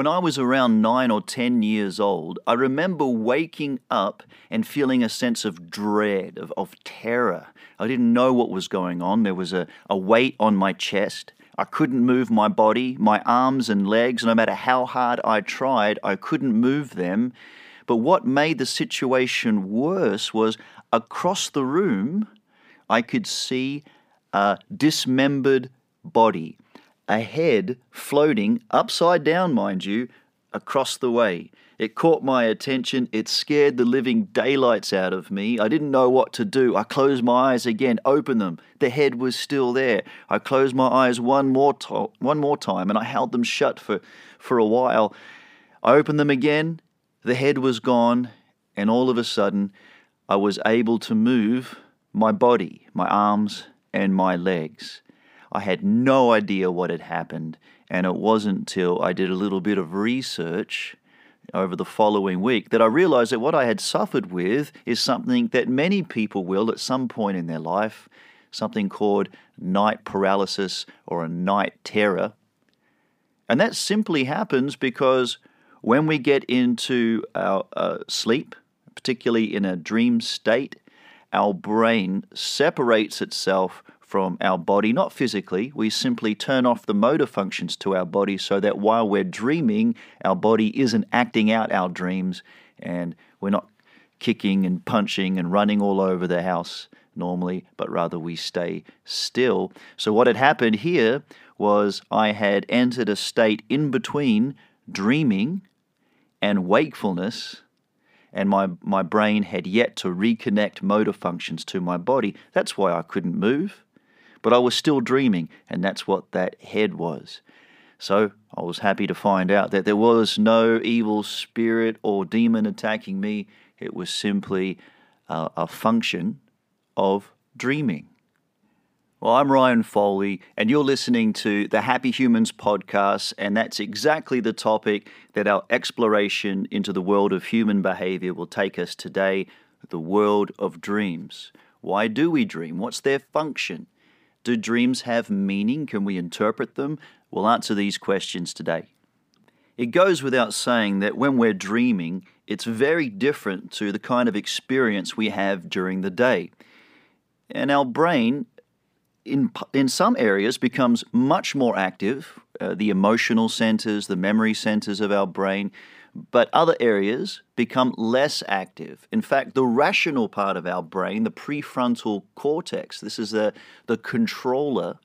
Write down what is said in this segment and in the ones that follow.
When I was around nine or ten years old, I remember waking up and feeling a sense of dread, of, of terror. I didn't know what was going on. There was a, a weight on my chest. I couldn't move my body, my arms and legs. No matter how hard I tried, I couldn't move them. But what made the situation worse was across the room, I could see a dismembered body a head floating upside down, mind you, across the way. It caught my attention. It scared the living daylights out of me. I didn't know what to do. I closed my eyes again, opened them. The head was still there. I closed my eyes one more, to- one more time and I held them shut for, for a while. I opened them again. The head was gone. And all of a sudden, I was able to move my body, my arms, and my legs. I had no idea what had happened, and it wasn't till I did a little bit of research over the following week that I realized that what I had suffered with is something that many people will at some point in their life, something called night paralysis or a night terror. And that simply happens because when we get into our uh, sleep, particularly in a dream state, our brain separates itself from our body, not physically. We simply turn off the motor functions to our body so that while we're dreaming, our body isn't acting out our dreams and we're not kicking and punching and running all over the house normally, but rather we stay still. So, what had happened here was I had entered a state in between dreaming and wakefulness and my, my brain had yet to reconnect motor functions to my body. That's why I couldn't move. But I was still dreaming, and that's what that head was. So I was happy to find out that there was no evil spirit or demon attacking me. It was simply uh, a function of dreaming. Well, I'm Ryan Foley, and you're listening to the Happy Humans podcast, and that's exactly the topic that our exploration into the world of human behavior will take us today the world of dreams. Why do we dream? What's their function? Do dreams have meaning? Can we interpret them? We'll answer these questions today. It goes without saying that when we're dreaming, it's very different to the kind of experience we have during the day. And our brain, in, in some areas, becomes much more active. Uh, the emotional centers, the memory centers of our brain but other areas become less active. In fact, the rational part of our brain, the prefrontal cortex, this is the, the controller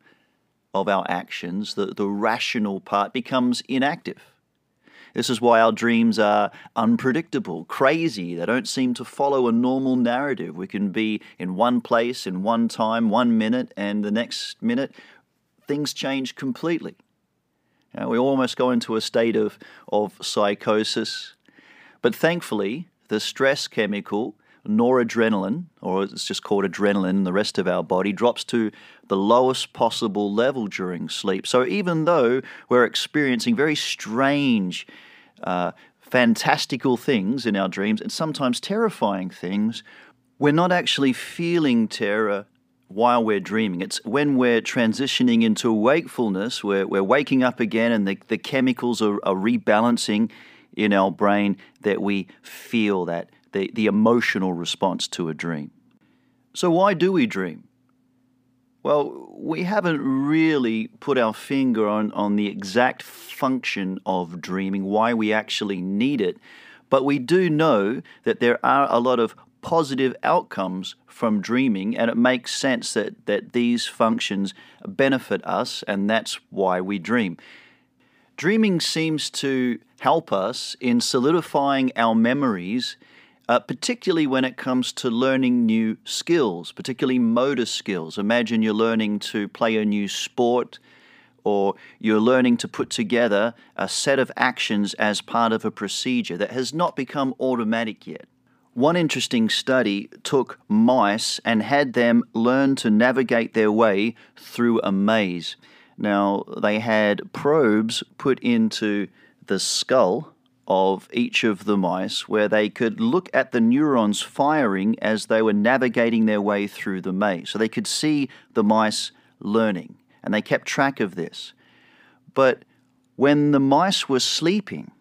of our actions, the, the rational part becomes inactive. This is why our dreams are unpredictable, crazy. They don't seem to follow a normal narrative. We can be in one place, in one time, one minute, and the next minute, things change completely. You we almost go into a state of, of psychosis. But thankfully, the stress chemical, noradrenaline, or it's just called adrenaline in the rest of our body, drops to the lowest possible level during sleep. So even though we're experiencing very strange, uh, fantastical things in our dreams and sometimes terrifying things, we're not actually feeling terror while we're dreaming. It's when we're transitioning into wakefulness, we're, we're waking up again and the, the chemicals are, are rebalancing in our brain that we feel that, the, the emotional response to a dream. So, why do we dream? Well, we haven't really put our finger on, on the exact function of dreaming, why we actually need it, but we do know that there are a lot of positive outcomes from dreaming, and it makes sense that, that these functions benefit us, and that's why we dream. Dreaming seems to help us in solidifying our memories, uh, particularly when it comes to learning new skills, particularly motor skills. Imagine you're learning to play a new sport or you're learning to put together a set of actions as part of a procedure that has not become automatic yet. One interesting study took mice and had them learn to navigate their way through a maze. Now, they had probes put into the skull of each of the mice where they could look at the neurons firing as they were navigating their way through the maze. So they could see the mice learning, and they kept track of this. But when the mice were sleeping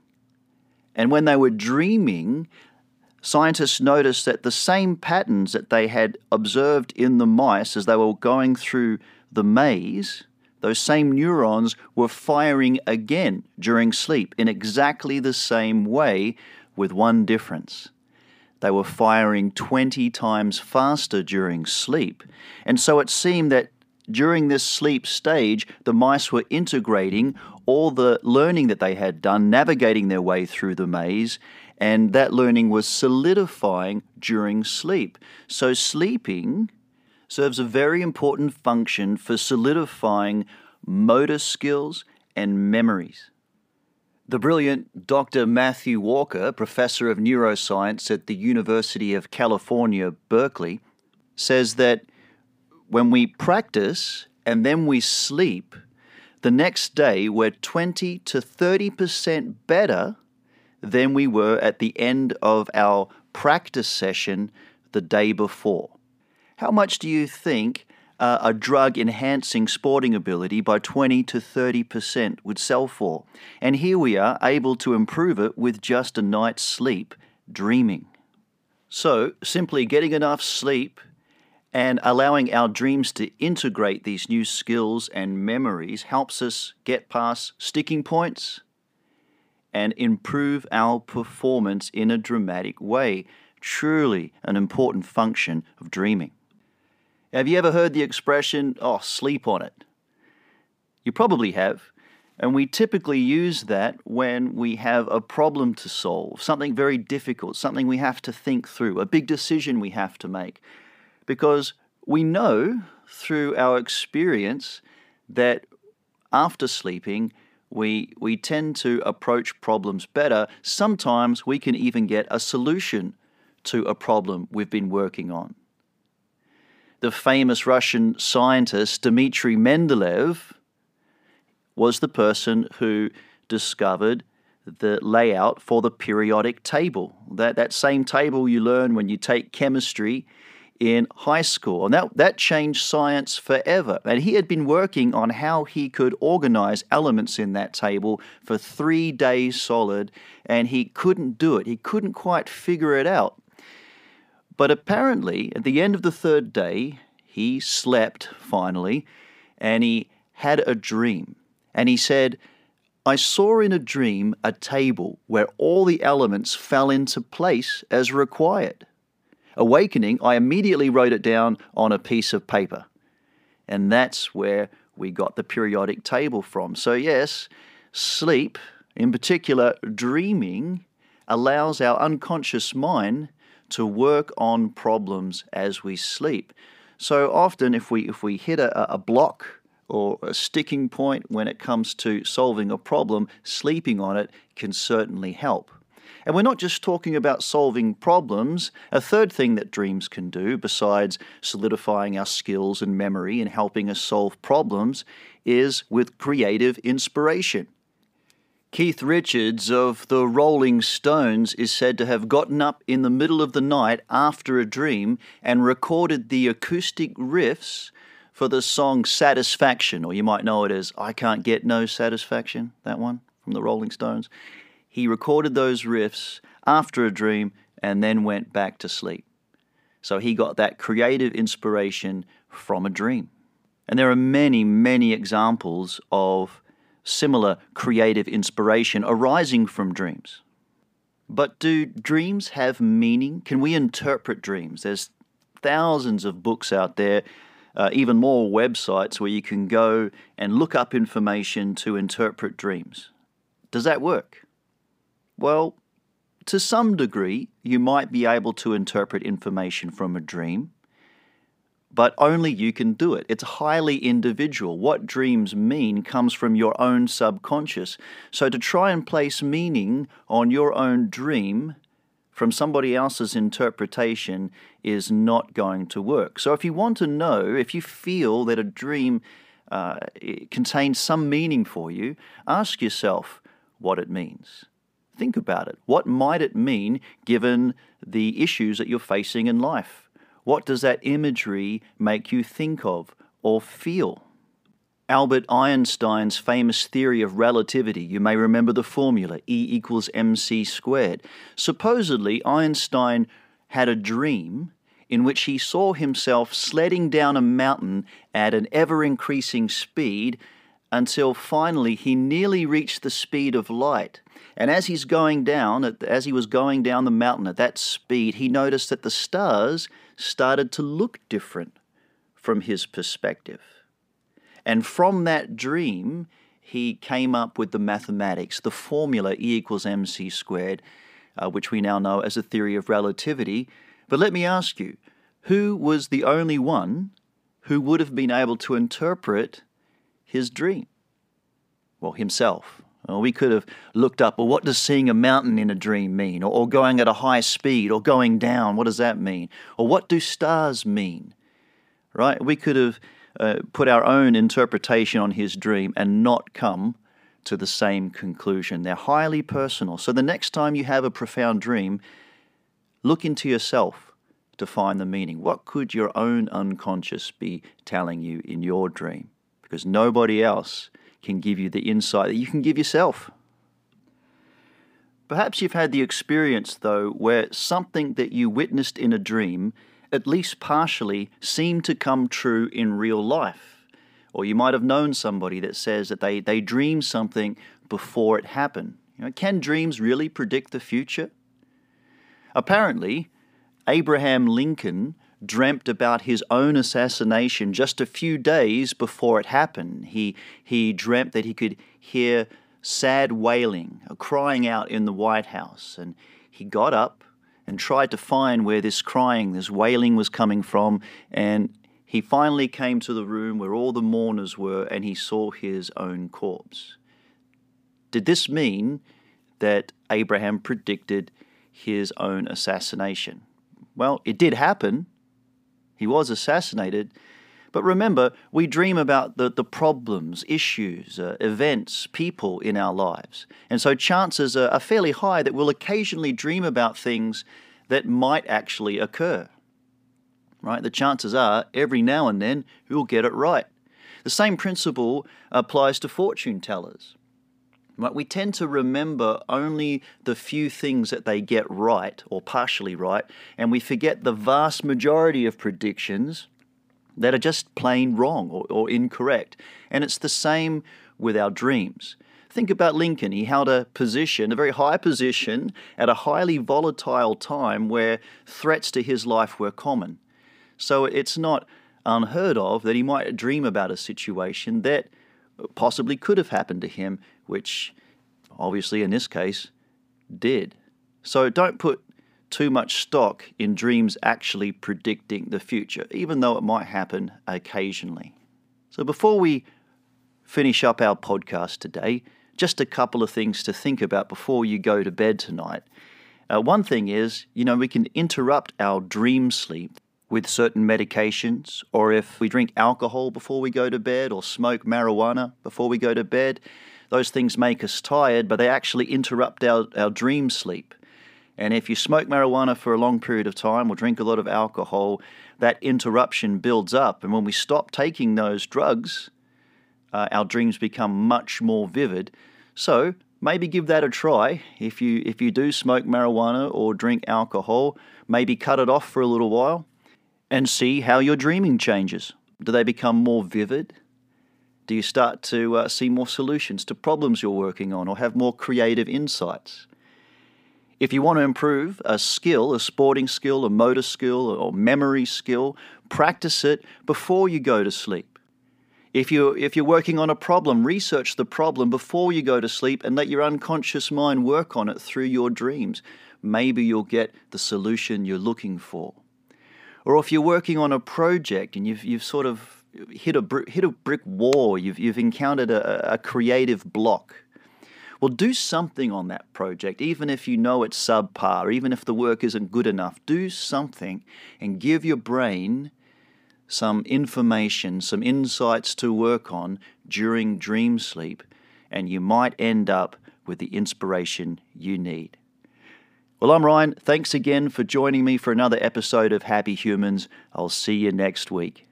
and when they were dreaming, scientists noticed that the same patterns that they had observed in the mice as they were going through the maze, those same neurons were firing again during sleep in exactly the same way, with one difference. They were firing 20 times faster during sleep. And so it seemed that during this sleep stage, the mice were integrating all the learning that they had done, navigating their way through the maze, and that learning was solidifying during sleep. So, sleeping serves a very important function for solidifying motor skills and memories. The brilliant Dr. Matthew Walker, professor of neuroscience at the University of California, Berkeley, says that when we practice and then we sleep, the next day we're 20 to 30% better than we were at the end of our practice session the day before. How much do you think uh, a drug enhancing sporting ability by 20 to 30% would sell for? And here we are able to improve it with just a night's sleep, dreaming. So, simply getting enough sleep and allowing our dreams to integrate these new skills and memories helps us get past sticking points and improve our performance in a dramatic way. Truly an important function of dreaming. Have you ever heard the expression, oh, sleep on it? You probably have. And we typically use that when we have a problem to solve, something very difficult, something we have to think through, a big decision we have to make because we know through our experience that after sleeping, we, we tend to approach problems better. Sometimes we can even get a solution to a problem we've been working on. The famous Russian scientist Dmitry Mendeleev was the person who discovered the layout for the periodic table. That, that same table you learn when you take chemistry in high school. And that, that changed science forever. And he had been working on how he could organize elements in that table for three days solid, and he couldn't do it. He couldn't quite figure it out. But apparently, at the end of the third day, he slept finally, and he had a dream. And he said, I saw in a dream a table where all the elements fell into place as required. Awakening, I immediately wrote it down on a piece of paper. And that's where we got the periodic table from. So, yes, sleep, in particular dreaming, allows our unconscious mind to work on problems as we sleep. So often, if we if we hit a, a block or a sticking point when it comes to solving a problem, sleeping on it can certainly help. And we're not just talking about solving problems. A third thing that dreams can do, besides solidifying our skills and memory and helping us solve problems, is with creative inspiration. Keith Richards of the Rolling Stones is said to have gotten up in the middle of the night after a dream and recorded the acoustic riffs for the song Satisfaction, or you might know it as I Can't Get No Satisfaction, that one from the Rolling Stones. He recorded those riffs after a dream and then went back to sleep. So he got that creative inspiration from a dream. And there are many, many examples of similar creative inspiration arising from dreams. But do dreams have meaning? Can we interpret dreams? There's thousands of books out there, uh, even more websites where you can go and look up information to interpret dreams. Does that work? Well, to some degree, you might be able to interpret information from a dream, but only you can do it. It's highly individual. What dreams mean comes from your own subconscious. So to try and place meaning on your own dream from somebody else's interpretation is not going to work. So if you want to know, if you feel that a dream uh, contains some meaning for you, ask yourself what it means. Think about it. What might it mean given the issues that you're facing in life? What does that imagery make you think of or feel? Albert Einstein's famous theory of relativity. You may remember the formula E equals mc squared. Supposedly, Einstein had a dream in which he saw himself sledding down a mountain at an ever increasing speed until finally he nearly reached the speed of light. And as he's going down, as he was going down the mountain at that speed, he noticed that the stars started to look different from his perspective. And from that dream, he came up with the mathematics, the formula E equals mc squared, uh, which we now know as a theory of relativity. But let me ask you, who was the only one who would have been able to interpret his dream? Well, himself. Well, we could have looked up, well, what does seeing a mountain in a dream mean? Or, or going at a high speed, or going down, what does that mean? Or what do stars mean? Right? We could have uh, put our own interpretation on his dream and not come to the same conclusion. They're highly personal. So the next time you have a profound dream, look into yourself to find the meaning. What could your own unconscious be telling you in your dream? Because nobody else can give you the insight that you can give yourself. Perhaps you've had the experience, though, where something that you witnessed in a dream at least partially, seemed to come true in real life. Or you might have known somebody that says that they, they dream something before it happened. You know, can dreams really predict the future? Apparently, Abraham Lincoln dreamt about his own assassination just a few days before it happened. He, he dreamt that he could hear sad wailing, a crying out in the White House, and he got up and tried to find where this crying, this wailing was coming from. And he finally came to the room where all the mourners were and he saw his own corpse. Did this mean that Abraham predicted his own assassination? Well, it did happen. He was assassinated. But remember, we dream about the, the problems, issues, uh, events, people in our lives. And so chances are, are fairly high that we'll occasionally dream about things that might actually occur. Right? The chances are, every now and then, we'll get it right. The same principle applies to fortune tellers. Right? We tend to remember only the few things that they get right or partially right, and we forget the vast majority of predictions that are just plain wrong or, or incorrect. And it's the same with our dreams. Think about Lincoln. He held a position, a very high position, at a highly volatile time where threats to his life were common. So it's not unheard of that he might dream about a situation that possibly could have happened to him, which obviously in this case did. So don't put too much stock in dreams actually predicting the future, even though it might happen occasionally. So, before we finish up our podcast today, just a couple of things to think about before you go to bed tonight. Uh, one thing is, you know, we can interrupt our dream sleep with certain medications, or if we drink alcohol before we go to bed, or smoke marijuana before we go to bed. Those things make us tired, but they actually interrupt our, our dream sleep. And if you smoke marijuana for a long period of time or drink a lot of alcohol, that interruption builds up. And when we stop taking those drugs, uh, our dreams become much more vivid. So maybe give that a try. If you if you do smoke marijuana or drink alcohol, maybe cut it off for a little while and see how your dreaming changes. Do they become more vivid? Do you start to uh, see more solutions to problems you're working on or have more creative insights? If you want to improve a skill, a sporting skill, a motor skill, or memory skill, practice it before you go to sleep. If you're, if you're working on a problem, research the problem before you go to sleep and let your unconscious mind work on it through your dreams. Maybe you'll get the solution you're looking for. Or if you're working on a project and you've, you've sort of hit a, hit a brick wall, you've, you've encountered a, a creative block, well, do something on that project, even if you know it's subpar, even if the work isn't good enough. Do something and give your brain some information, some insights to work on during dream sleep, and you might end up with the inspiration you need. Well, I'm Ryan. Thanks again for joining me for another episode of Happy Humans. I'll see you next week.